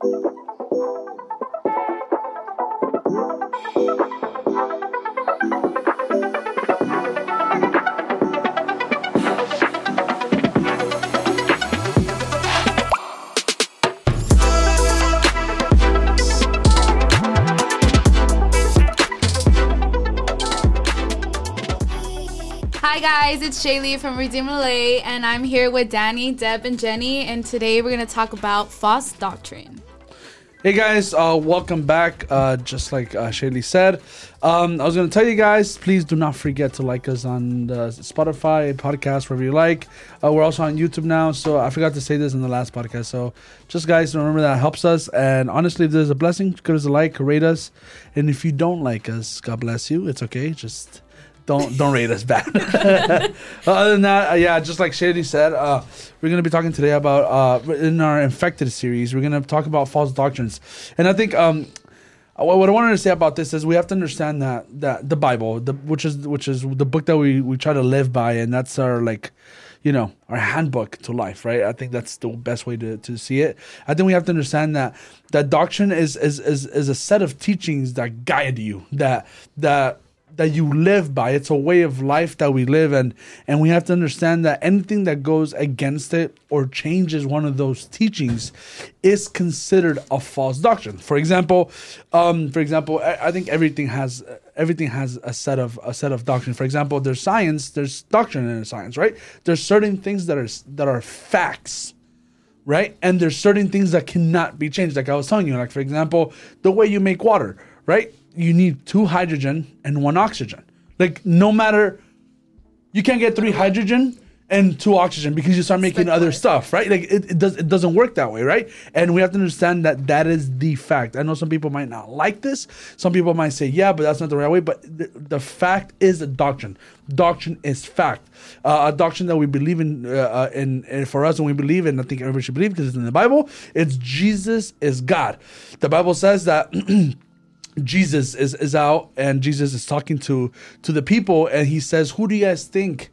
Hi guys, it's Shaylee from Redeem LA, and I'm here with Danny, Deb, and Jenny, and today we're gonna talk about false doctrine. Hey guys, uh, welcome back. Uh, just like uh, Shaylee said, um, I was going to tell you guys, please do not forget to like us on the Spotify podcast, wherever you like. Uh, we're also on YouTube now, so I forgot to say this in the last podcast. So just guys, remember that helps us. And honestly, if there's a blessing, give us a like, rate us. And if you don't like us, God bless you. It's okay. Just don't don't rate us bad. Other than that, uh, yeah, just like Shaylee said, uh, we're gonna be talking today about uh, in our infected series. We're gonna talk about false doctrines, and I think um, what I wanted to say about this is we have to understand that that the Bible, the, which is which is the book that we we try to live by, and that's our like you know our handbook to life right i think that's the best way to, to see it i think we have to understand that that doctrine is is is, is a set of teachings that guide you that that that you live by. It's a way of life that we live and and we have to understand that anything that goes against it or changes one of those teachings is considered a false doctrine. For example, um, for example, I, I think everything has everything has a set of a set of doctrine. For example, there's science, there's doctrine in science, right? There's certain things that are that are facts right? And there's certain things that cannot be changed. Like I was telling you, like for example, the way you make water, right? You need two hydrogen and one oxygen. Like no matter, you can't get three hydrogen and two oxygen because you start making other stuff, right? Like it, it does it doesn't work that way, right? And we have to understand that that is the fact. I know some people might not like this. Some people might say, yeah, but that's not the right way. But the, the fact is a doctrine. Doctrine is fact. Uh, a doctrine that we believe in, uh, uh in, in, for us, and we believe in. I think everybody should believe because it's in the Bible. It's Jesus is God. The Bible says that. Jesus is, is out and Jesus is talking to to the people and he says, "Who do you guys think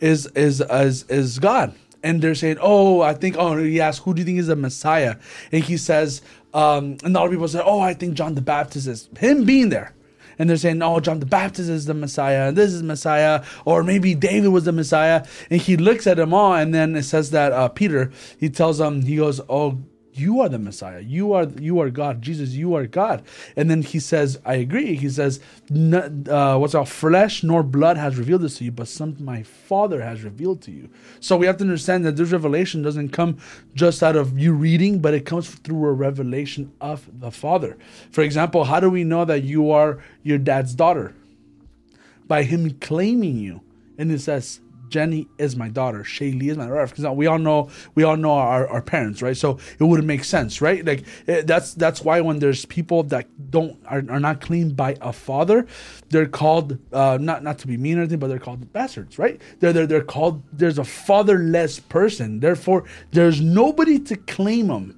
is is is is God?" And they're saying, "Oh, I think." Oh, he asks, "Who do you think is the Messiah?" And he says, um, and a lot of people say, "Oh, I think John the Baptist is him being there." And they're saying, "Oh, John the Baptist is the Messiah, and this is Messiah, or maybe David was the Messiah." And he looks at them all, and then it says that uh, Peter, he tells them, he goes, "Oh, you are the Messiah. You are you are God. Jesus, you are God. And then he says, I agree. He says, uh, what's our flesh nor blood has revealed this to you, but some my Father has revealed to you. So we have to understand that this revelation doesn't come just out of you reading, but it comes through a revelation of the Father. For example, how do we know that you are your dad's daughter? By him claiming you. And it says, Jenny is my daughter. Shaylee is my daughter. Because we all know we all know our, our parents, right? So it wouldn't make sense, right? Like it, eh, that's that's why when there's people that don't are, are not claimed by a father, they're called uh, not not to be mean or anything, but they're called bastards, right? They're they're they're called. There's a fatherless person. Therefore, there's nobody to claim them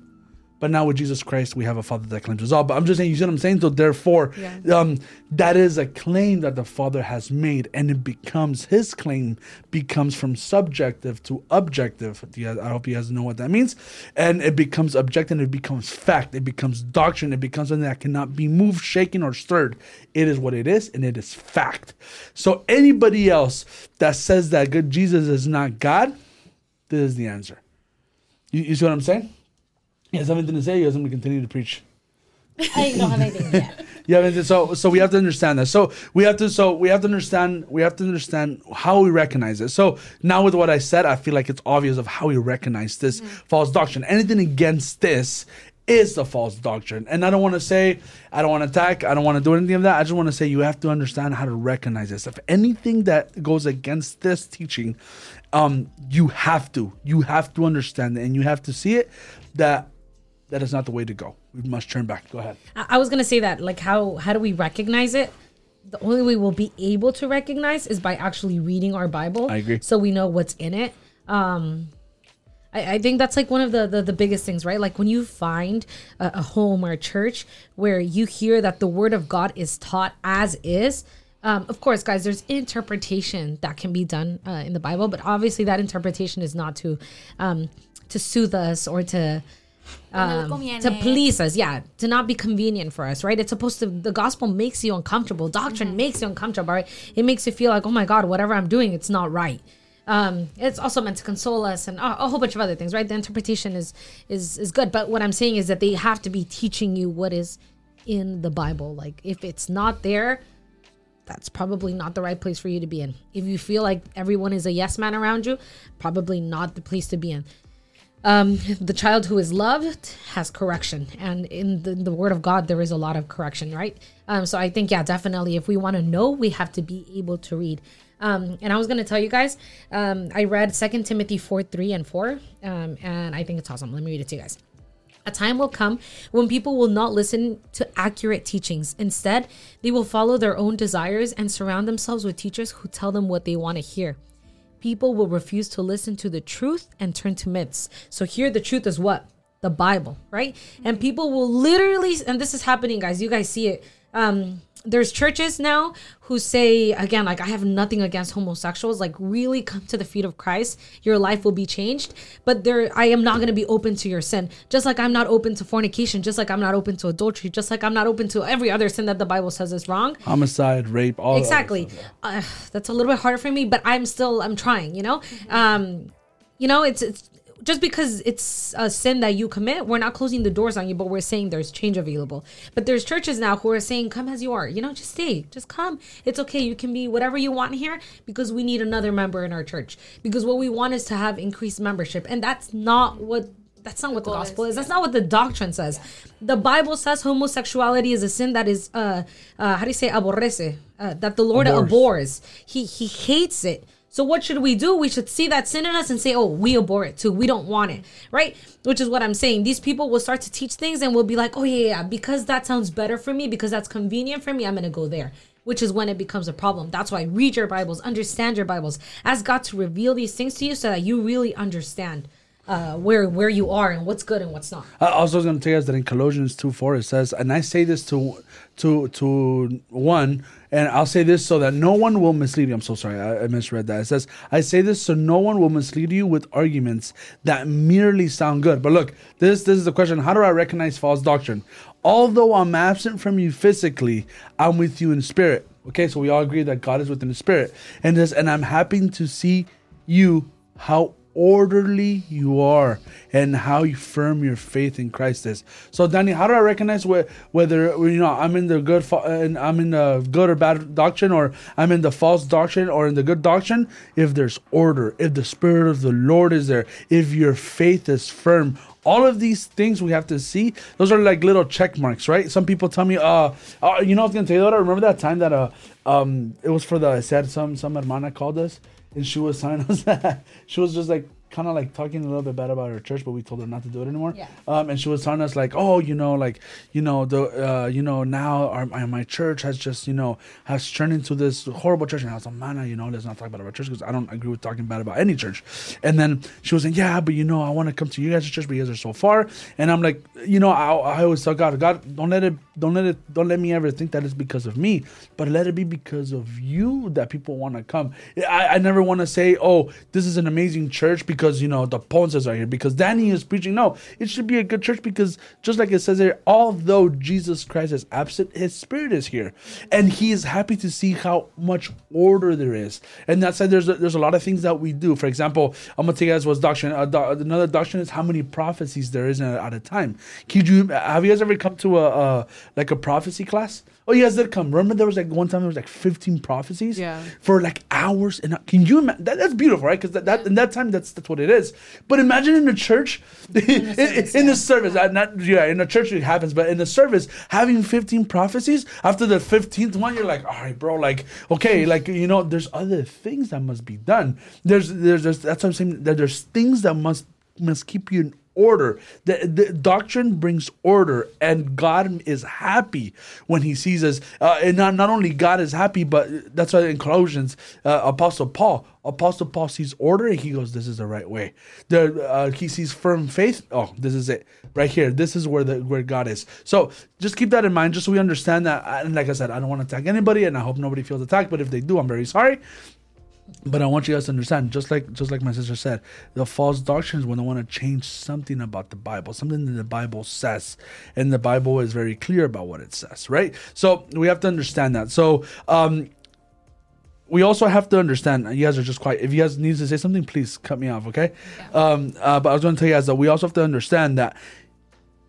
but now with Jesus Christ, we have a Father that claims us all. But I'm just saying, you see what I'm saying? So therefore, yeah. um, that is a claim that the Father has made, and it becomes his claim becomes from subjective to objective. I hope you guys know what that means. And it becomes objective, and it becomes fact. It becomes doctrine. It becomes something that cannot be moved, shaken, or stirred. It is what it is, and it is fact. So anybody else that says that good Jesus is not God, this is the answer. You, you see what I'm saying? You have something to say? You have something to continue to preach? I don't have anything yet. yeah, so so we have to understand that. So we have to so we have to understand we have to understand how we recognize it. So now with what I said, I feel like it's obvious of how we recognize this mm-hmm. false doctrine. Anything against this is a false doctrine. And I don't want to say I don't want to attack, I don't want to do anything of that. I just want to say you have to understand how to recognize this. If anything that goes against this teaching, um, you have to. You have to understand it and you have to see it that that is not the way to go. We must turn back. Go ahead. I was gonna say that. Like, how how do we recognize it? The only way we'll be able to recognize is by actually reading our Bible. I agree. So we know what's in it. Um, I, I think that's like one of the, the, the biggest things, right? Like when you find a, a home or a church where you hear that the Word of God is taught as is. Um, of course, guys, there's interpretation that can be done uh, in the Bible, but obviously that interpretation is not to um, to soothe us or to um, to please us yeah to not be convenient for us right? It's supposed to the gospel makes you uncomfortable. Doctrine makes you uncomfortable right? It makes you feel like oh my god whatever i'm doing it's not right. Um, it's also meant to console us and a, a whole bunch of other things right? The interpretation is is is good but what i'm saying is that they have to be teaching you what is in the bible. Like if it's not there that's probably not the right place for you to be in. If you feel like everyone is a yes man around you, probably not the place to be in. Um, the child who is loved has correction, and in the, the Word of God, there is a lot of correction, right? Um, so I think, yeah, definitely, if we want to know, we have to be able to read. Um, and I was going to tell you guys, um, I read Second Timothy 4 3 and 4, um, and I think it's awesome. Let me read it to you guys. A time will come when people will not listen to accurate teachings. Instead, they will follow their own desires and surround themselves with teachers who tell them what they want to hear. People will refuse to listen to the truth and turn to myths. So, here the truth is what? The Bible, right? And people will literally, and this is happening, guys, you guys see it. Um, there's churches now who say again like i have nothing against homosexuals like really come to the feet of christ your life will be changed but there i am not going to be open to your sin just like i'm not open to fornication just like i'm not open to adultery just like i'm not open to every other sin that the bible says is wrong Homicide, rape, all that exactly stuff, yeah. uh, that's a little bit harder for me but i'm still i'm trying you know um you know it's it's just because it's a sin that you commit we're not closing the doors on you but we're saying there's change available. But there's churches now who are saying come as you are. You know just stay. Just come. It's okay. You can be whatever you want here because we need another member in our church. Because what we want is to have increased membership. And that's not what that's not what the gospel is, is. That's not what the doctrine says. The Bible says homosexuality is a sin that is, uh, uh, how do you say, aborrece, uh, that the Lord Abhors. abhors. He he hates it. So what should we do? We should see that sin in us and say, "Oh, we abhor it too. We don't want it." Right? Which is what I'm saying. These people will start to teach things and will be like, "Oh yeah, yeah, because that sounds better for me, because that's convenient for me, I'm going to go there." Which is when it becomes a problem. That's why read your Bibles, understand your Bibles, ask God to reveal these things to you so that you really understand uh, where where you are and what's good and what's not. I also was going to tell you that in Colossians 2 4 it says, and I say this to to to one, and I'll say this so that no one will mislead you. I'm so sorry, I, I misread that. It says, I say this so no one will mislead you with arguments that merely sound good. But look, this this is the question: How do I recognize false doctrine? Although I'm absent from you physically, I'm with you in spirit. Okay, so we all agree that God is within the spirit, and this, and I'm happy to see you how orderly you are and how you firm your faith in Christ is. So, Danny, how do I recognize whe- whether you know I'm in the good fa- and I'm in the good or bad doctrine, or I'm in the false doctrine or in the good doctrine? If there's order, if the Spirit of the Lord is there, if your faith is firm. All of these things we have to see. Those are like little check marks, right? Some people tell me, uh, uh you know, I was gonna tell you that. I remember that time that uh, um, it was for the I said some some hermana called us and she was telling us that she was just like kind of like talking a little bit bad about her church, but we told her not to do it anymore. Yeah. Um, and she was telling us like, oh, you know, like, you know, the, uh, you know, now our my, my church has just, you know, has turned into this horrible church. And I was like, man, you know, let's not talk about our church because I don't agree with talking bad about any church. And then she was saying, yeah, but you know, I want to come to you guys' church, but you guys are so far. And I'm like, you know, I, I always tell God, God, don't let it, don't let it, don't let me ever think that it's because of me, but let it be because of you that people want to come. I, I never want to say, oh, this is an amazing church because you know the Ponces are here because Danny is preaching. No, it should be a good church because just like it says there, although Jesus Christ is absent, His Spirit is here, and He is happy to see how much order there is. And that said, there's a, there's a lot of things that we do. For example, I'm gonna you guys what's doctrine. Uh, do- another doctrine is how many prophecies there is at, at a time. Could you have you guys ever come to a, a like a prophecy class? Oh, you guys did come. Remember there was like one time there was like 15 prophecies Yeah. for like hours. And can you imagine? That, that's beautiful, right? Because that, that in that time that's that's what it is. But imagine in the church, in, in, service, in yeah. the service, uh, not yeah, in the church it happens, but in the service having 15 prophecies after the 15th one, you're like, all right, bro, like okay, like you know, there's other things that must be done. There's there's, there's that's what I'm saying. That there's things that must must keep you in order. The, the doctrine brings order, and God is happy when He sees us. Uh, and not not only God is happy, but that's why in Colossians, uh, Apostle Paul, Apostle Paul sees order, and he goes, "This is the right way." The uh, he sees firm faith. Oh, this is it right here. This is where the where God is. So just keep that in mind, just so we understand that. And like I said, I don't want to attack anybody, and I hope nobody feels attacked. But if they do, I'm very sorry. But I want you guys to understand, just like just like my sister said, the false doctrines when they want to change something about the Bible, something that the Bible says, and the Bible is very clear about what it says, right? So we have to understand that. So um, we also have to understand. You guys are just quiet. If you guys need to say something, please cut me off, okay? Um, uh, but I was going to tell you guys that we also have to understand that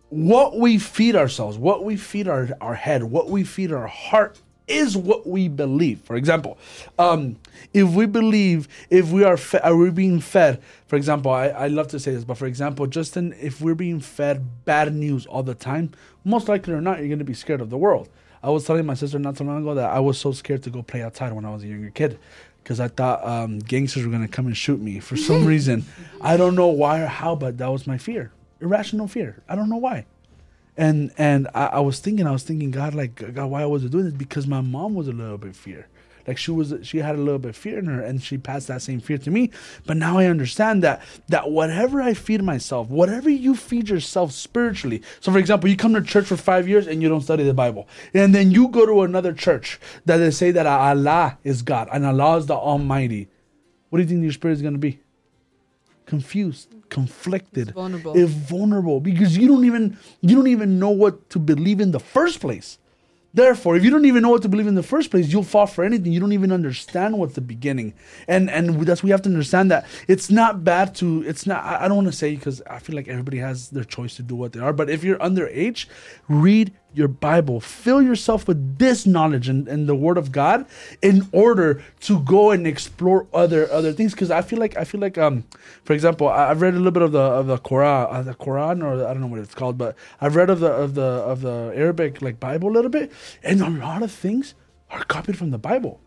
what we feed ourselves, what we feed our, our head, what we feed our heart is what we believe. For example, um, if we believe, if we are, fe- are we being fed, for example, I, I love to say this, but for example, Justin, if we're being fed bad news all the time, most likely or not, you're going to be scared of the world. I was telling my sister not so long ago that I was so scared to go play outside when I was a younger kid because I thought um, gangsters were going to come and shoot me for some reason. I don't know why or how, but that was my fear. Irrational fear. I don't know why and and I, I was thinking, I was thinking, God, like God, why was I doing this? Because my mom was a little bit fear, like she was, she had a little bit fear in her, and she passed that same fear to me. But now I understand that that whatever I feed myself, whatever you feed yourself spiritually. So, for example, you come to church for five years and you don't study the Bible, and then you go to another church that they say that Allah is God and Allah is the Almighty. What do you think your spirit is going to be? Confused, conflicted, It's vulnerable. if vulnerable because you don't even you don't even know what to believe in the first place. Therefore, if you don't even know what to believe in the first place, you'll fall for anything. You don't even understand what's the beginning, and and that's we have to understand that it's not bad to. It's not. I I don't want to say because I feel like everybody has their choice to do what they are. But if you're underage, read your Bible. Fill yourself with this knowledge and, and the Word of God in order to go and explore other other things. Because I feel like I feel like um, for example, I, I've read a little bit of the of the Quran, uh, the Quran, or I don't know what it's called, but I've read of the of the of the Arabic like Bible a little bit, and a lot of things are copied from the Bible.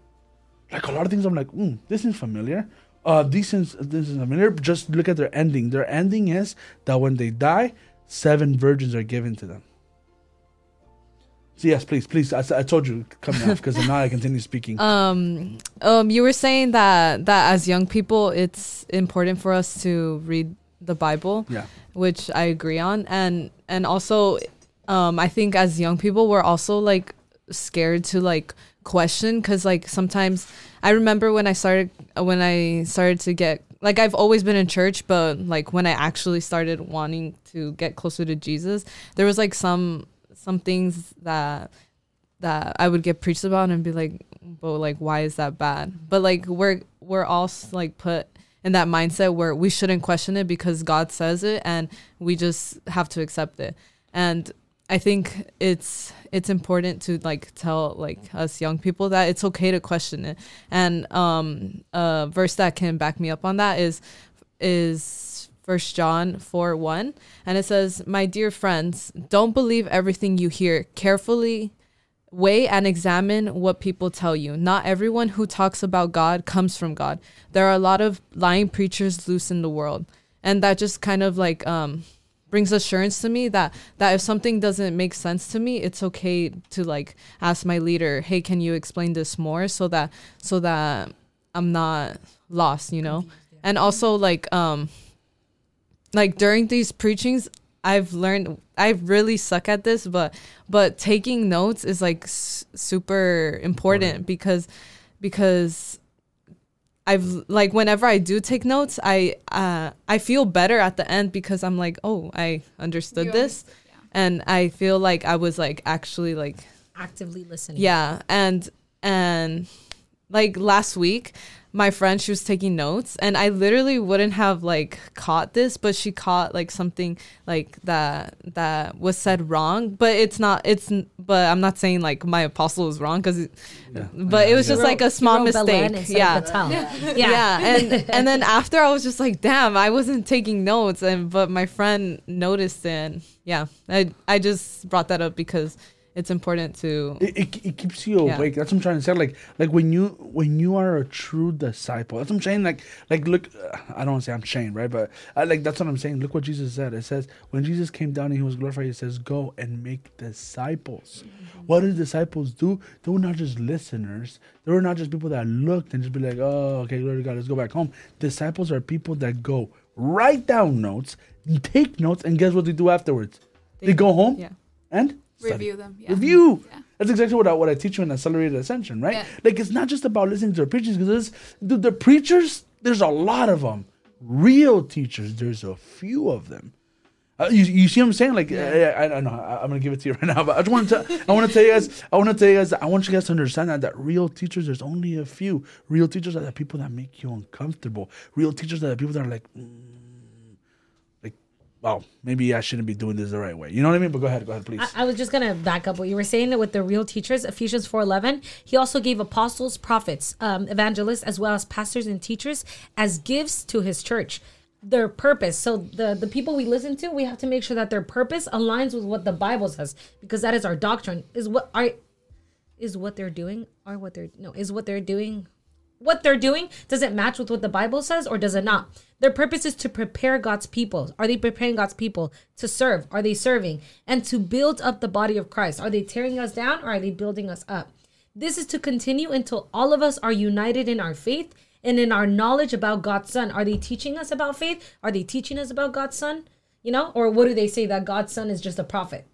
Like a lot of things, I'm like, mm, this is familiar. Uh, this is this is familiar. Just look at their ending. Their ending is that when they die, seven virgins are given to them. So yes, please, please. I, I told you come me off because now I continue speaking. Um, um, you were saying that that as young people, it's important for us to read the Bible, yeah, which I agree on, and and also, um, I think as young people, we're also like scared to like question because like sometimes I remember when I started when I started to get like I've always been in church, but like when I actually started wanting to get closer to Jesus, there was like some some things that that I would get preached about and be like, but like why is that bad? But like we're we're all like put in that mindset where we shouldn't question it because God says it and we just have to accept it. And I think it's it's important to like tell like us young people that it's okay to question it. And um a verse that can back me up on that is is First John 4 1. And it says, My dear friends, don't believe everything you hear. Carefully weigh and examine what people tell you. Not everyone who talks about God comes from God. There are a lot of lying preachers loose in the world. And that just kind of like um brings assurance to me that that if something doesn't make sense to me, it's okay to like ask my leader, "Hey, can you explain this more so that so that I'm not lost, you know?" And also like um like during these preachings i've learned i really suck at this but but taking notes is like s- super important because because i've like whenever i do take notes i uh i feel better at the end because i'm like oh i understood You this. and i feel like i was like actually like Actively listening. yeah, and and like last week, my friend she was taking notes, and I literally wouldn't have like caught this, but she caught like something like that that was said wrong. But it's not. It's but I'm not saying like my apostle was wrong because, Yeah. but it was You just wrote- like a small mistake. Yeah. of Batel. yeah Yeah. and and then after i was just like damn i wasn't taking notes and but my friend noticed it and yeah i i just brought that up because it's important to it, it, it keeps you Yeah. awake. That's what I'm trying to say. Like like when you when you are a true disciple. That's what I'm saying. Like like look, uh, I don't want to say I'm ashamed, right? But I, like that's what I'm saying. Look what Jesus said. It says when Jesus came down and he was glorified. He says, "Go and make disciples." What did disciples do? They were not just listeners. They were not just people that looked and just be like, "Oh, okay, glory to God, let's go back home." Disciples are people that go write down notes, take notes, and guess what they do afterwards? They, go home yeah and study. Review them. Yeah. Review. Yeah. That's exactly what I, what I teach you in Accelerated Ascension, right? Yeah. Like it's not just about listening to the preachers because the, the preachers. There's a lot of them. Real teachers. There's a few of them. Uh, you, you see what I'm saying? Like I, I don't know. I, I'm gonna give it to you right now, but I just want to. I want to tell you guys. I want to tell you guys. I want you guys to understand that that real teachers. There's only a few. Real teachers are the people that make you uncomfortable. Real teachers are the people that are like, mm, like, wow, maybe I shouldn't be doing this the right way. You know what I mean? But go ahead, go ahead, please. I, I was just gonna back up what you were saying that with the real teachers. Ephesians four eleven. He also gave apostles, prophets, um, evangelists, as well as pastors and teachers as gifts to his church. Their purpose. So the the people we listen to, we have to make sure that their purpose aligns with what the Bible says, because that is our doctrine. Is what are is what they're doing or what they're no is what they're doing what they're doing does it match with what the bible says or does it not their purpose is to prepare god's people. Are they preparing god's people to serve? Are they serving? And to build up the body of christ. Are they tearing us down or are they building us up? This is to continue until all of us are united in our faith and in our knowledge about god's son. Are they teaching us about faith? Are they teaching us about god's son? You know or what do they say that god's son is just a prophet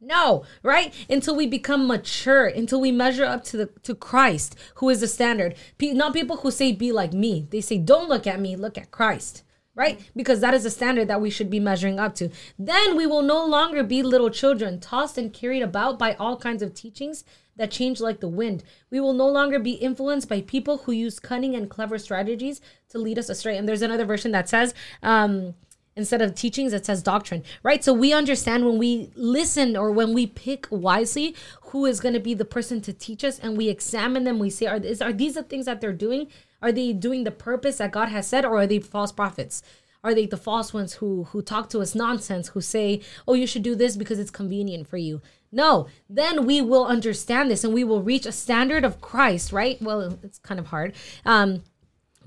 no, right? Until we become mature, until we measure up to the to Christ, who is the standard. Pe- not people who say be like me. They say don't look at me, look at Christ. Right? Because that is the standard that we should be measuring up to. Then we will no longer be little children, tossed and carried about by all kinds of teachings that change like the wind. We will no longer be influenced by people who use cunning and clever strategies to lead us astray. And there's another version that says, um, instead of teachings it says doctrine right? So we understand when we listen or when we pick wisely who is going to be the person to teach us and we examine them we say are, is, are these the things that they're doing? Are they doing the purpose that god has said or are they false prophets? Are they the false ones who who talk to us nonsense who say oh you should do this because it's convenient for you. No then we will understand this and we will reach a standard of christ right? Well it's kind of hard. Um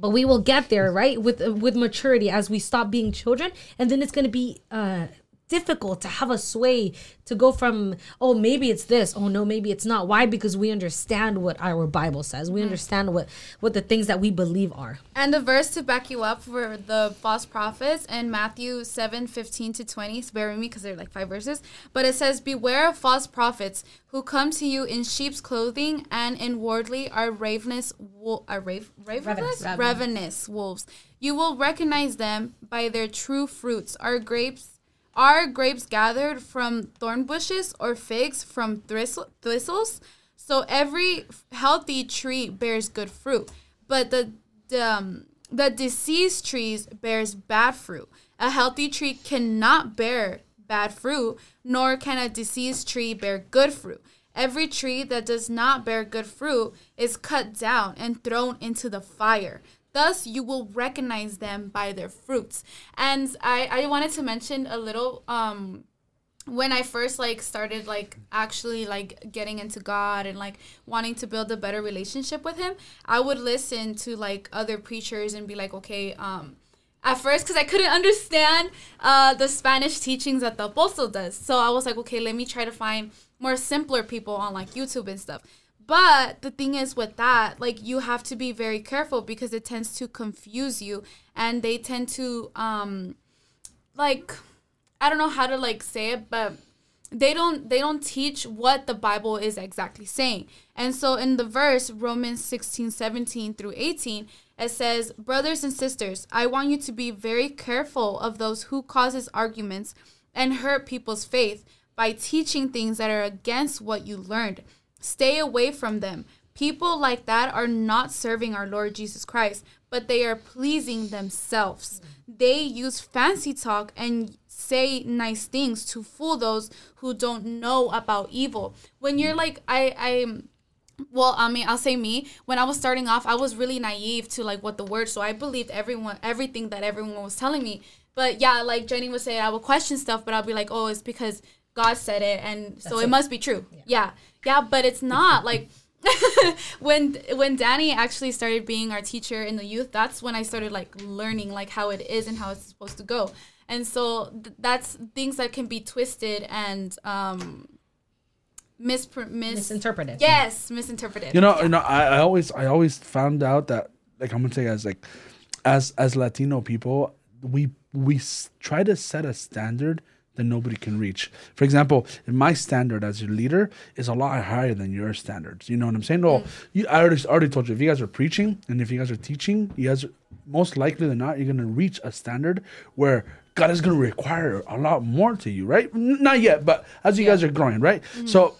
but we will get there right with with maturity as we stop being children. And then it's going to be uh difficult to have a sway to go from oh maybe it's this oh no maybe it's not why because we understand what our bible says we mm. understand what what the things that we believe are And the verse to back you up for the false prophets in Matthew 7 15 to 20. spare with me because they're like five verses. But it says, Beware of false prophets who come to you in sheep's clothing and inwardly are ravenous, wo- are rave, ravenous? Ravenous. ravenous wolves. You will recognize them by their true fruits. Are grapes are grapes gathered from thorn bushes or figs from thistles? So every healthy tree bears good fruit, but the the, um, the diseased trees bears bad fruit. A healthy tree cannot bear bad fruit, nor can a diseased tree bear good fruit. Every tree that does not bear good fruit is cut down and thrown into the fire. Thus, you will recognize them by their fruits. And I, I wanted to mention a little um, when I first like started like actually like getting into God and like wanting to build a better relationship with him, I would listen to like other preachers and be like, okay, um at first because I couldn't understand uh, the Spanish teachings that the apostle does. So I was like, okay, let me try to find more simpler people on like YouTube and stuff. But the thing is with that, like you have to be very careful because it tends to confuse you and they tend to um like I don't know how to like say it, but they don't they don't teach what the Bible is exactly saying. And so in the verse Romans 16, 17 through 18, it says, Brothers and sisters, I want you to be very careful of those who causes arguments and hurt people's faith by teaching things that are against what you learned. Stay away from them. People like that are not serving our Lord Jesus Christ, but they are pleasing themselves. They use fancy talk and say nice things to fool those who don't know about evil. When you're like, I, I, well, I mean, I'll say me. When I was starting off, I was really naive to like what the word. So I believed everyone, everything that everyone was telling me. But yeah, like Jenny would say, I would question stuff, but I'll be like, oh, it's because God said it, and so it, it. must be true. Yeah. yeah, but it's not like. when when Danny actually started being our teacher in the youth, that's when I started like learning like how it is and how it's supposed to go. And so th- that's things that can be twisted and um mispr- mis- misinterpreted Yes, misinterpreted. You know, Yeah. you know, I, I always, I always found out that, like, I'm gonna say, as like, as as Latino people, we we s- try to set a standard that nobody can reach. For example, if my standard as your leader is a lot higher than your standards. You know what I'm saying? No, mm. you, I already, already told you if you guys are preaching and if you guys are teaching, you guys are, most likely than not, you're going to reach a standard where God is going to require a lot more to you, right? N- Not yet, but as you guys are growing, right? Mm. So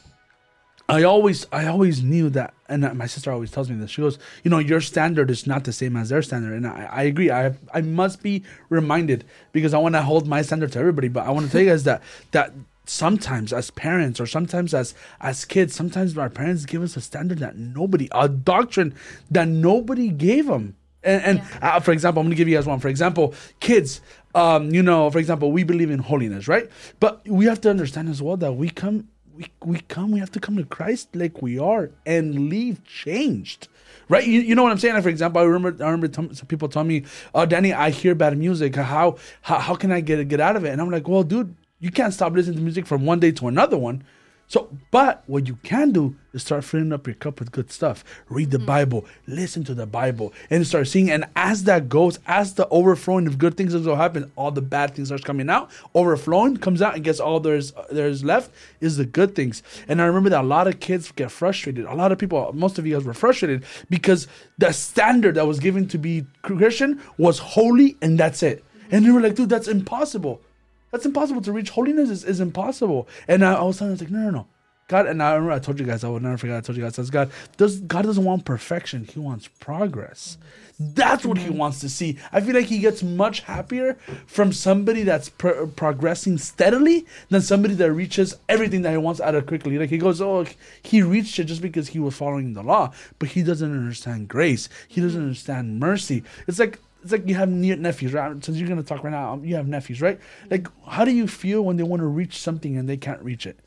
I always, I always knew that, and my sister always tells me this. She goes, "You know, your standard is not the same as their standard," and I, I agree. I, I must be reminded because I want to hold my standard to everybody. But I want to tell you guys that that sometimes as parents or sometimes as as kids, sometimes our parents give us a standard that nobody, a doctrine that nobody gave them. And, and uh, for example, I'm going to give you guys one. For example, kids, um, you know, for example, we believe in holiness, right? But we have to understand as well that we come, we, we come, we have to come to Christ like we are and leave changed. Right, you, you know what I'm saying. Like, for example, I remember I remember t- some people tell me, "Oh, Danny, I hear bad music. How how, how can I get get out of it?" And I'm like, "Well, dude, you can't stop listening to music from one day to another one. So, but what you can do is start filling up your cup with good stuff. Read the mm. Bible, listen to the Bible, and start seeing. And as that goes, as the overflowing of good things is will happen, all the bad things starts coming out. Overflowing comes out, and guess all there's there's left is the good things. And I remember that a lot of kids get frustrated. A lot of people, most of you guys were frustrated because the standard that was given to be Christian was holy, and that's it. And they were like, dude, that's impossible. That's impossible to reach. Holiness is, is impossible. And I, I was telling, I was like, no, no, no. God, and I remember I told you guys, I would never forget. I told you guys, says God does God doesn't want perfection. He wants progress. That's what he wants to see. I feel like he gets much happier from somebody that's pro- progressing steadily than somebody that reaches everything that he wants out of quickly. Like he goes, oh, he reached it just because he was following the law, but he doesn't understand grace. He doesn't understand mercy. It's like it's like you have ne- nephews, right? Since you're gonna talk right now, um, you have nephews, right? Like, how do you feel when they want to reach something and they can't reach it?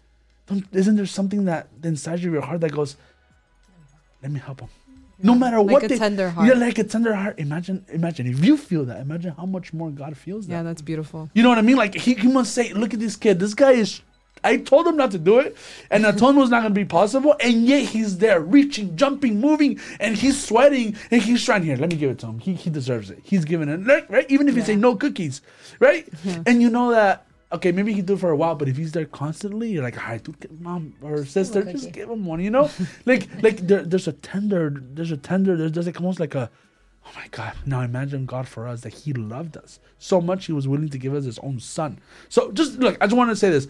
Don't, isn't there something that inside of your heart that goes, "Let me help them," no matter Like what a they, tender heart. Yeah, like a tender heart. Imagine, imagine if you feel that. Imagine how much more God feels that. Yeah, that's beautiful. You know what I mean? Like he, he must say, "Look at this kid. This guy is." I told him not to do it, and told was not going to be possible, and yet he's there, reaching, jumping, moving, and he's sweating, and he's trying. Here, let me give it to him. He, he deserves it. He's giving it, right? right? Even if he say no cookies, right? And you know that. Okay, maybe he can do it for a while, but if he's there constantly, you're like, all right, dude, get mom or sister, cookie." just give him one. You know, like like there, there's a tender, there's a tender, there's, there's like almost like a Oh my God. Now imagine God for us that He loved us so much He was willing to give us His own Son. So just look, I just want to say this.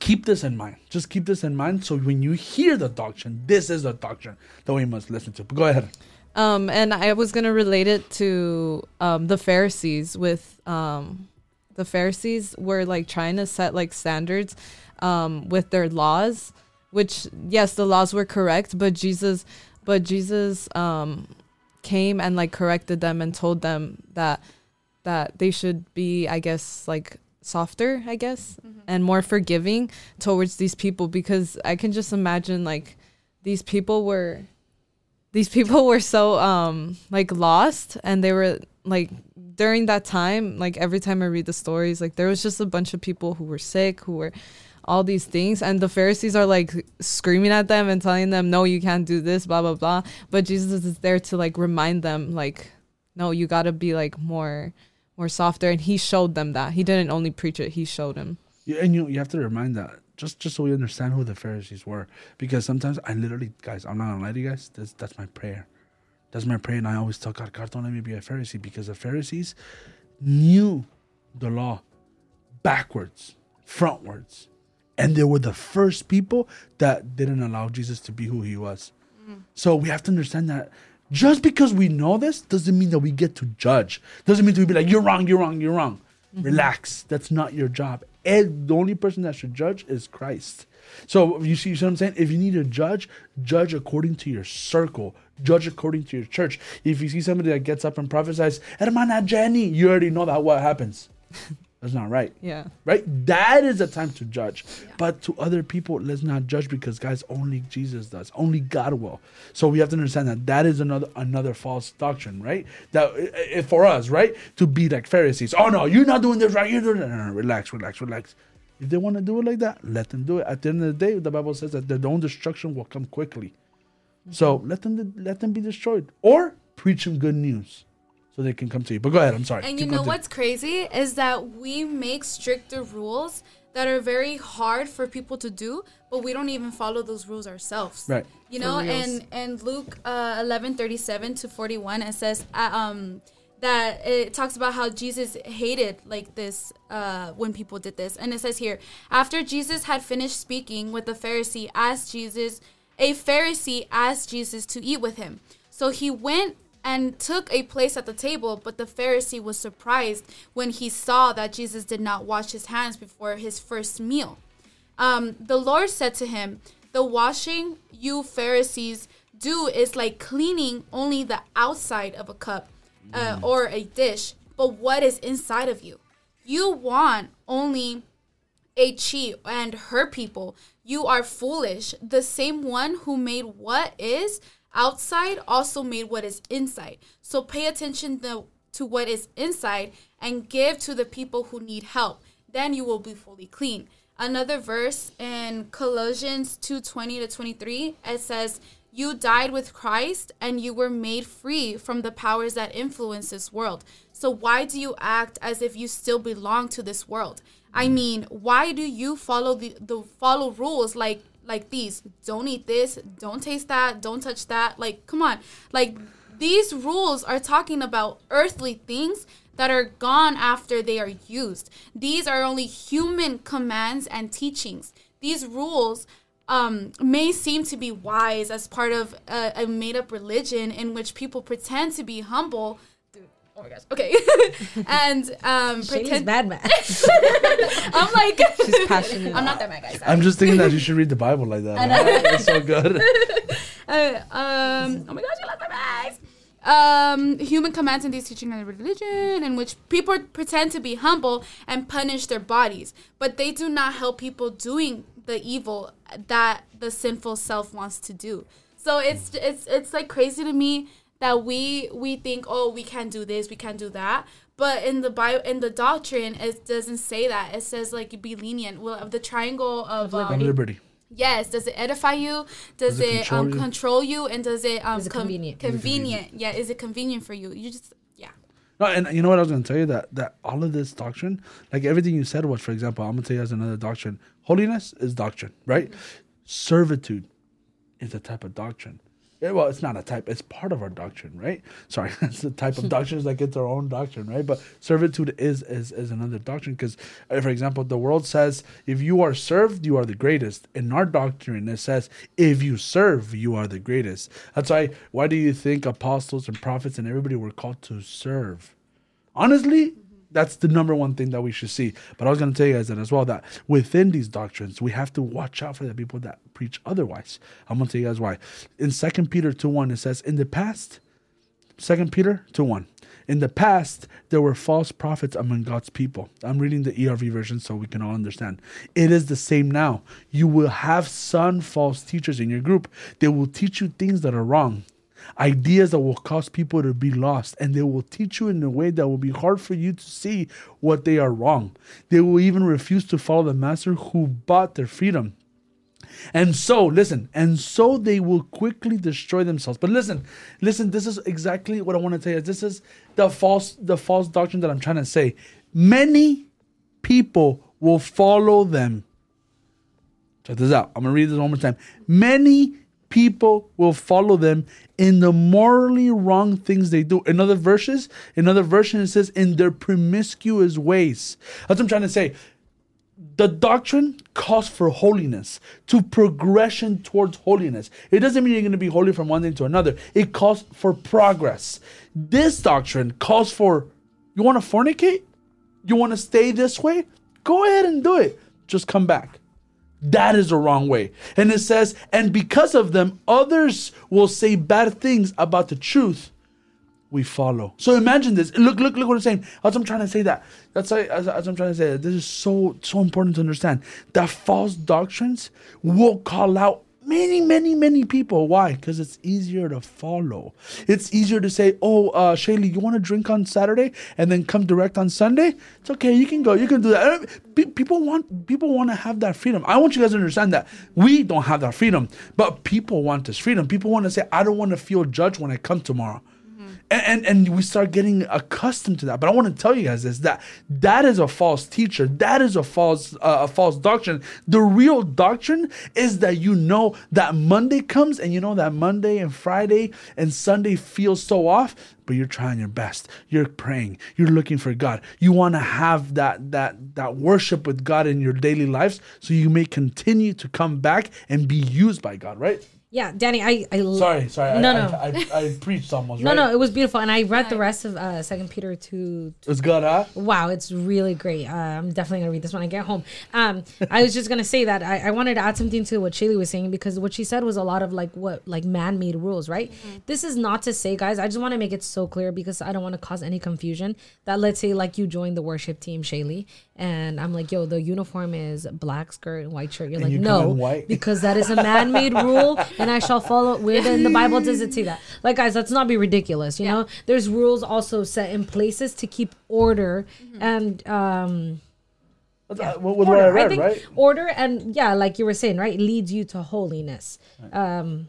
Keep this in mind. Just keep this in mind. So when you hear the doctrine, this is the doctrine that we must listen to. But go ahead. Um, and I was gonna relate it to um, the Pharisees. With um, the Pharisees were like trying to set like standards um, with their laws, which yes, the laws were correct, but Jesus, but Jesus um, came and like corrected them and told them that that they should be, I guess, like softer, I guess, and more forgiving towards these people because I can just imagine like these people were these people were so um like lost and they were like during that time like every time i read the stories like there was just a bunch of people who were sick who were all these things and the pharisees are like screaming at them and telling them no you can't do this blah blah blah. But jesus is there to like remind them like no you got to be like more more softer and he showed them that he didn't only preach it he showed them Yeah, and you you have to remind that just just so we understand who the Pharisees were, because sometimes I literally, guys, I'm not gonna lie to you guys. That's that's my prayer. That's my prayer, and I always tell God, God, don't let me be a Pharisee, because the Pharisees knew the law backwards, frontwards, and they were the first people that didn't allow Jesus to be who he was. Mm-hmm. So we have to understand that just because we know this doesn't mean that we get to judge. Doesn't mean to be like, you're wrong, you're wrong, you're wrong. Mm-hmm. Relax. That's not your job. And the only person that should judge is Christ. So you see, you see what I'm saying? If you need to judge, judge according to your circle. Judge according to your church. If you see somebody that gets up and prophesies, Hermana Jenny, you already know that what happens. That's not right yeah right? That is a time to judge. But to other people, let's not judge because guys, only Jesus does. Only God will. So we have to understand that that is another another false doctrine, right? That for us, right, to be like Pharisees. Oh no, you're not doing this right. You're doing. No, no, no, relax, relax, relax. If they want to do it like that, let them do it. At the end of the day, the Bible says that their own destruction will come quickly. So mm-hmm. let them let them be destroyed, or preach them good news. So they can come to you. But go ahead. I'm sorry. And Keep you know going. what's crazy is that we make stricter rules that are very hard for people to do, but we don't even follow those rules ourselves. Right. You know, and and Luke uh, eleven thirty seven to forty one it says uh, um that it talks about how Jesus hated like this uh, when people did this, and it says here after Jesus had finished speaking with the Pharisee, asked Jesus, a Pharisee asked Jesus to eat with him, so he went and took a place at the table, but the Pharisee was surprised when he saw that Jesus did not wash his hands before his first meal. Um, the Lord said to him, The washing you Pharisees do is like cleaning only the outside of a cup uh, or a dish, but what is inside of you? You want only a cheat and her people. You are foolish. The same one who made what is outside also made what is inside. So pay attention to, to what is inside and give to the people who need help. Then you will be fully clean. Another verse in Colossians 2:20 to 23 it says you died with Christ and you were made free from the powers that influence this world. So why do you act as if you still belong to this world? I mean, why do you follow the, the follow rules like like these? Don't eat this, don't taste that, don't touch that. Like, come on. Like these rules are talking about earthly things that are gone after they are used. These are only human commands and teachings. These rules um, may seem to be wise as part of a, a made up religion in which people pretend to be humble. Dude, oh my gosh. Okay. and um, Shady's pretend. bad man. I'm like, She's passionate. I'm not that mad, guys. I'm just thinking that you should read the Bible like that. It's so good. Uh, um, oh my gosh, you love my bags. Um, human commands and these teaching and religion in which people pretend to be humble and punish their bodies, but they do not help people doing the evil that the sinful self wants to do. So it's it's it's like crazy to me that we we think oh we can't do this we can't do that but in the bio in the doctrine it doesn't say that it says like be lenient well of the triangle of um, liberty. Yes. Does it edify you? Does, Does it it, control um, you? control you? And does it um Is it com- convenient? Convenient. Yeah. Is it convenient for you? You just yeah. No, and you know what I was going to tell you that that all of this doctrine, like everything you said was, for example, I'm going to tell you as another doctrine. Holiness is doctrine, right? Servitude is a type of doctrine. Well, it's not a type; it's part of our doctrine, right? Sorry, it's a type of doctrine. It's like it's our own doctrine, right? But servitude is is, is another doctrine because, uh, for example, the world says if you are served, you are the greatest. In our doctrine, it says if you serve, you are the greatest. That's why. Why do you think apostles and prophets and everybody were called to serve? honestly that's the number one thing that we should see. But i was going to tell you guys that as well that within these doctrines we have to watch out for the people that preach otherwise. I'm going to tell you guys why. In 2 peter 2 1 it says in the past 2 peter 2 1 in the past there were false prophets among god's people. I'm reading the ERV version so we can all understand. It is the same now. You will have some false teachers in your group. They will teach you things that are wrong ideas that will cause people to be lost and they will teach you in a way that will be hard for you to see what they are wrong. They will even refuse to follow the master who bought their freedom. And so listen and so they will quickly destroy themselves. But listen listen this is exactly what i want to tell you. This is the false the false doctrine that i'm trying to say. Many people will follow them. Check this out. I'm gonna read this one more time. Many people will follow them in the morally wrong things they do. In other verses in other version it says in their promiscuous ways. That's what i'm trying to say. The doctrine calls for holiness to progression towards holiness. It doesn't mean you're going to be holy from one thing to another. It calls for progress. This doctrine calls for you want to fornicate? You want to stay this way? Go ahead and do it. Just come back that is the wrong way. And it says, and because of them, others will say bad things about the truth we follow. So imagine this. Look, look, look what I'm saying. As I'm trying to say that. That's why, as, as I'm trying to say that. This is so, so important to understand. That false doctrines will call out many, many, many people. Why? Because it's easier to follow. It's easier to say, oh, uh, Shaylee, you want to drink on Saturday and then come direct on Sunday? It's okay. You can go. You can do that. People want people want to have that freedom. I want you guys to understand that we don't have that freedom, but people want this freedom. People want to say, I don't want to feel judged when I come tomorrow. And, and and we start getting accustomed to that. But I want to tell you guys this: that that is a false teacher. That is a false uh, a false doctrine. The real doctrine is that you know that Monday comes, and you know that Monday and Friday and Sunday feels so off, but you're trying your best. You're praying. You're looking for God. You want to have that that that worship with God in your daily lives, so you may continue to come back and be used by God. Right? Yeah, Danny, I, I Sorry, sorry. No, I, no. I, I, I preached almost. No, right? no, it was beautiful, and I read the rest of uh, Second Peter two. It's good, huh? Wow, it's really great. Uh, I'm definitely gonna read this when I get home. Um, I was just gonna say that I, I wanted to add something to what Shaylee was saying because what she said was a lot of like what like man-made rules, right? This is not to say, guys. I just want to make it so clear because I don't want to cause any confusion. That let's say like you join the worship team, Shaylee, and I'm like, yo, the uniform is black skirt and white shirt. You're like, you no, white? because that is a man-made rule, and I shall follow. Where in the Bible does it say that? Like, guys, let's not be ridiculous. You know, there's rules also set in places to keep order and um That's, uh, what, with what I order. read, think right? order and yeah, like you were saying, right, leads you to holiness. Um,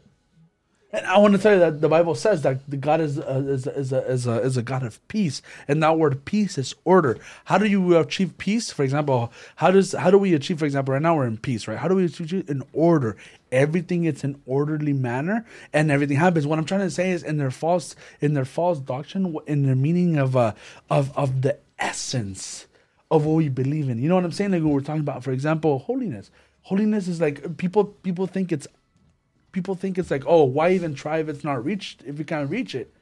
And I want to tell you that the Bible says that the God is a, is a, is a, is a, is a God of peace, and that word peace is order. How do you achieve peace? For example, how does how do we achieve? For example, right now we're in peace, right? How do we achieve in order? Everything it's in orderly manner, and everything happens. What I'm trying to say is, in their false in their false doctrine, in their meaning of uh of of the essence of what we believe in. You know what I'm saying? Like we we're talking about, for example, holiness. Holiness is like people people think it's people think it's like, oh, why even try if it's not reached if you can't reach it?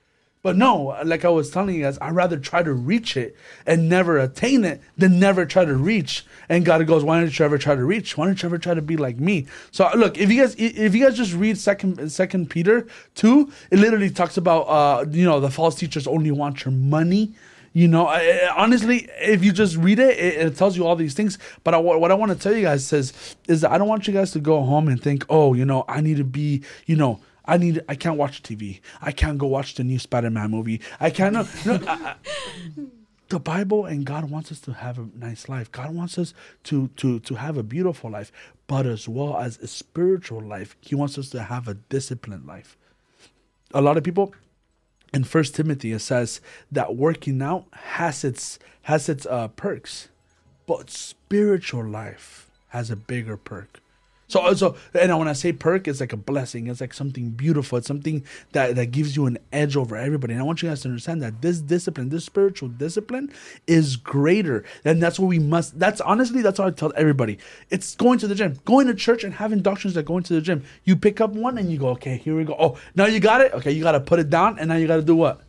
But no, like I was telling you guys, I'd rather try to reach it and never attain it than never try to reach. And God goes, why don't you ever try to reach? Why don't you ever try to be like me? So look, if you guys if you guys just read second Second Peter two, it literally talks about uh you know the false teachers only want your money. You know, I, honestly, if you just read it, it, it tells you all these things. But I, what I want to tell you guys is that I don't want you guys to go home and think, oh, you know, I need to be, you know, I need, I can't watch TV. I can't go watch the new Spider-Man movie. I can't. No, no, I, the Bible and God wants us to have a nice life. God wants us to to to have a beautiful life, but as well as a spiritual life. He wants us to have a disciplined life. A lot of people in First Timothy it says that working out has its has its uh, perks, but spiritual life has a bigger perk. So, uh, so, and when I say perk, it's like a blessing. It's like something beautiful. It's something that, that gives you an edge over everybody. And I want you guys to understand that this discipline, this spiritual discipline, is greater. And that's what we must. That's honestly, that's what I tell everybody. It's going to the gym, going to church, and having doctrines that going to the gym. You pick up one and you go, okay, here we go. Oh, now you got it. Okay, you got to put it down, and now you got to do what?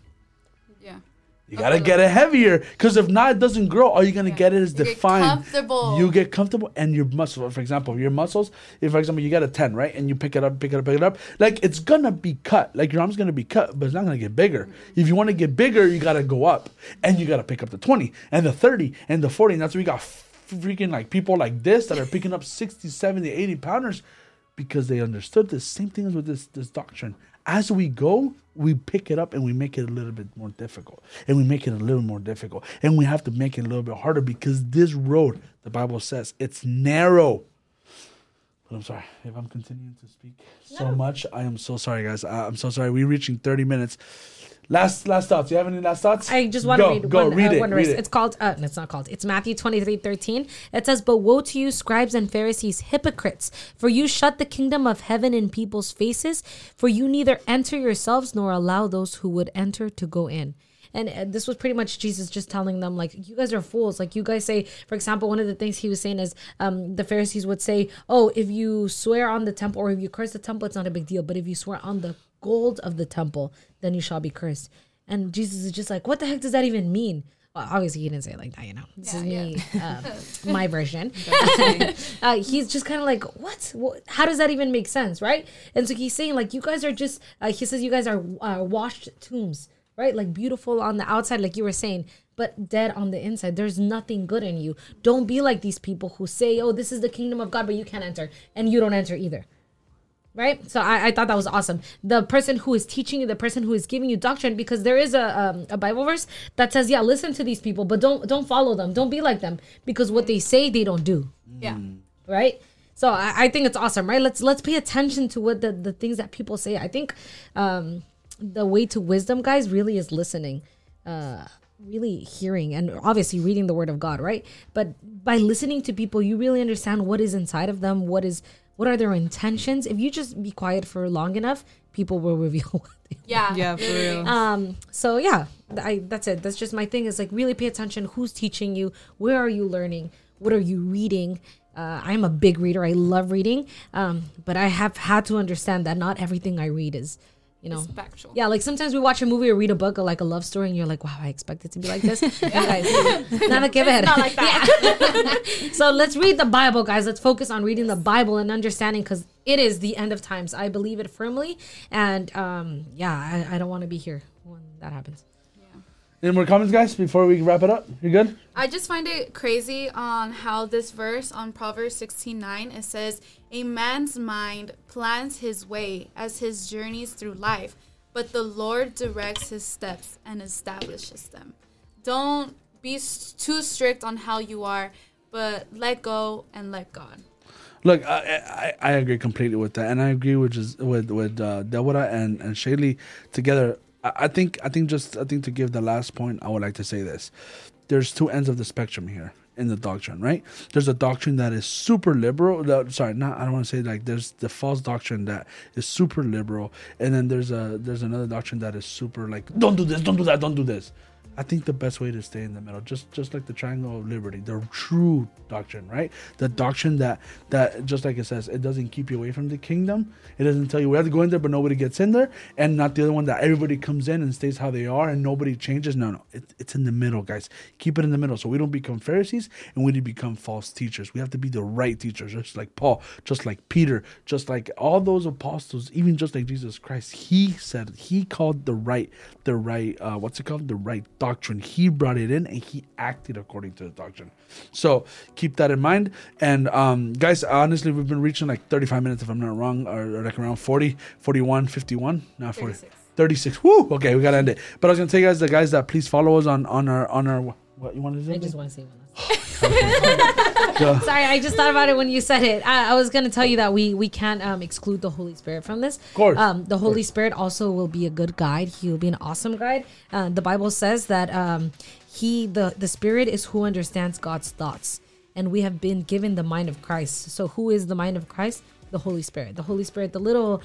You gotta get it heavier, because if not, it doesn't grow. All you're gonna get it is You get defined. comfortable. You get comfortable, and your muscles. For example, your muscles. If, for example, you got a ten, right, and you pick it up, pick it up, pick it up, like it's gonna be cut. Like your arm's gonna be cut, but it's not gonna get bigger. Mm-hmm. If you want to get bigger, you gotta go up, and you gotta pick up the twenty, and the thirty, and the forty. And that's where we got freaking like people like this that are picking up 60, 70, 80 pounders because they understood the same thing as with this this doctrine. As we go, we pick it up and we make it a little bit more difficult, and we make it a little more difficult, and we have to make it a little bit harder because this road, the Bible says, it's narrow. But I'm sorry if I'm continuing to speak so much. I am so sorry, guys. I, I'm so sorry. We're reaching 30 minutes. Last last thoughts. You have any last thoughts? I just want to read go, one, read uh, it, one read it. It's called, uh, it's not called. It's Matthew 23 13. It says, But woe to you, scribes and Pharisees, hypocrites, for you shut the kingdom of heaven in people's faces, for you neither enter yourselves nor allow those who would enter to go in. And uh, this was pretty much Jesus just telling them, like, you guys are fools. Like, you guys say, for example, one of the things he was saying is um, the Pharisees would say, oh, if you swear on the temple or if you curse the temple, it's not a big deal. But if you swear on the gold of the temple, then you shall be cursed. And Jesus is just like, what the heck does that even mean? Well, obviously, he didn't say it like that, you know. This is Yeah, me, uh, my version. uh, he's just kind of like, what? Wha- How does that even make sense, right? And so he's saying, like, you guys are just, uh, he says, you guys are uh, washed tombs, right? Like, beautiful on the outside, like you were saying, but dead on the inside. There's nothing good in you. Don't be like these people who say, oh, this is the kingdom of God, but you can't enter, and you don't enter either right? So I, I thought that was awesome. The person who is teaching you the person who is giving you doctrine because there is a, um, a bible verse that says yeah listen to these people but don't don't follow them. Don't be like them because what they say they don't do. Yeah. right? So I, I think it's awesome right? Let's let's pay attention to what the, the things that people say. I think um the way to wisdom, guys, really is listening. Uh, really hearing and obviously reading the word of God, right? But by listening to people, you really understand what is inside of them, what is what are their intentions. If you just be quiet for long enough, people will reveal what they Yeah. Yeah, for real. um so yeah I, that's it. That's just my thing is like really pay attention. Who's teaching you? Where are you learning? What are you reading? Uh, i'm a big reader. I love reading. Um, but i have had to understand that not everything i read is you know? It's factual. yeah like sometimes we watch a movie or read a book or like a love story and you're like wow i expect it to be like this. Guys, nada que ver. Not like that. so let's read the bible guys. Let's focus on reading the bible and understanding because it is the end of times. I believe it firmly and um yeah i, I don't want to be here when that happens Any more comments, guys, before we wrap it up? You good? I just find it crazy on how this verse on Proverbs 16:9 it says, "A man's mind plans his way as his journeys through life, but the Lord directs his steps and establishes them." Don't be s- too strict on how you are, but let go and let God. Look, I, I I agree completely with that, and I agree with just with with uh, Deborah and and Shaylee together. I, think I think just I think to give the last point, I would like to say this: there's two ends of the spectrum here in the doctrine, right? There's a doctrine that is super liberal. That, sorry, not I don't want to say like there's the false doctrine that is super liberal, and then there's a there's another doctrine that is super like don't do this, don't do that, don't do this. I think the best way to stay in the middle, just just like the triangle of liberty, the true doctrine, right? The doctrine that that just like it says, it doesn't keep you away from the kingdom. It doesn't tell you we have to go in there, but nobody gets in there, and not the other one that everybody comes in and stays how they are and nobody changes. No, no, it, it's in the middle, guys. Keep it in the middle, so we don't become Pharisees and we don't become false teachers. We have to be the right teachers, just like Paul, just like Peter, just like all those apostles, even just like Jesus Christ. He said he called the right, the right, uh, what's it called, the right doctrine. He brought it in and he acted according to the doctrine. So keep that in mind. And um, guys, honestly, we've been reaching like 35 minutes, if I'm not wrong, or, or like around 40, 41, 51, not 40. 36. 36. Woo! Okay, we gotta end it. But I was gonna tell you guys, the guys that please follow us on on our on our what you wanted to i just want to say one Go. sorry i just thought about it when you said it. I, I was going to tell you that we we can't um, exclude the holy spirit from this. Of course. um, the holy spirit also will be a good guide. He will be an awesome guide. Uh, the bible says that um, he the the spirit is who understands god's thoughts. And we have been given the mind of christ. So who is the mind of christ the holy spirit the holy spirit the little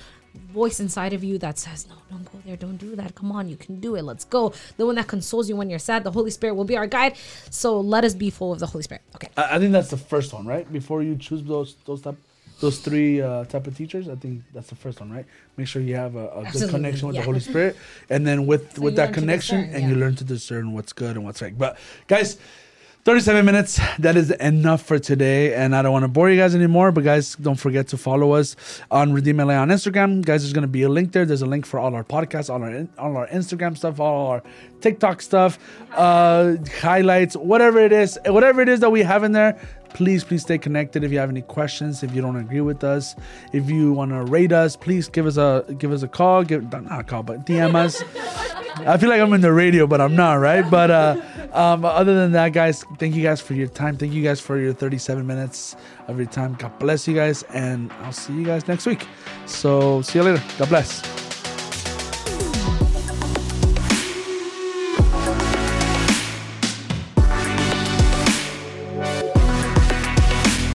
voice inside of you that says no don't go there don't do that come on you can do it let's go the one that consoles you when you're sad the holy spirit will be our guide so let us be full of the holy spirit okay I, I think that's the first one, right? Before you choose those those type those three uh, type of teachers, I think that's the first one, right? Make sure you have a, a good connection with yeah. the Holy Spirit, and then with So with that connection, discern, and you learn to discern what's good and what's right. But guys. 37 minutes. That is enough for today. And I don't want to bore you guys anymore. But guys, don't forget to follow us on Redeem LA on Instagram. Guys, there's going to be a link there. There's a link for all our podcasts, all our all our Instagram stuff, all our TikTok stuff, uh, highlights, whatever it is, whatever it is that we have in there. Please, please stay connected. If you have any questions, if you don't agree with us, if you want to rate us, please give us a give us a call. Give not a call, but DM us. I feel like I'm in the radio, but I'm not, right? But uh, um, other than that, guys, thank you guys for your time. Thank you guys for your 37 minutes of your time. God bless you guys, and I'll see you guys next week. So, see you later. God bless.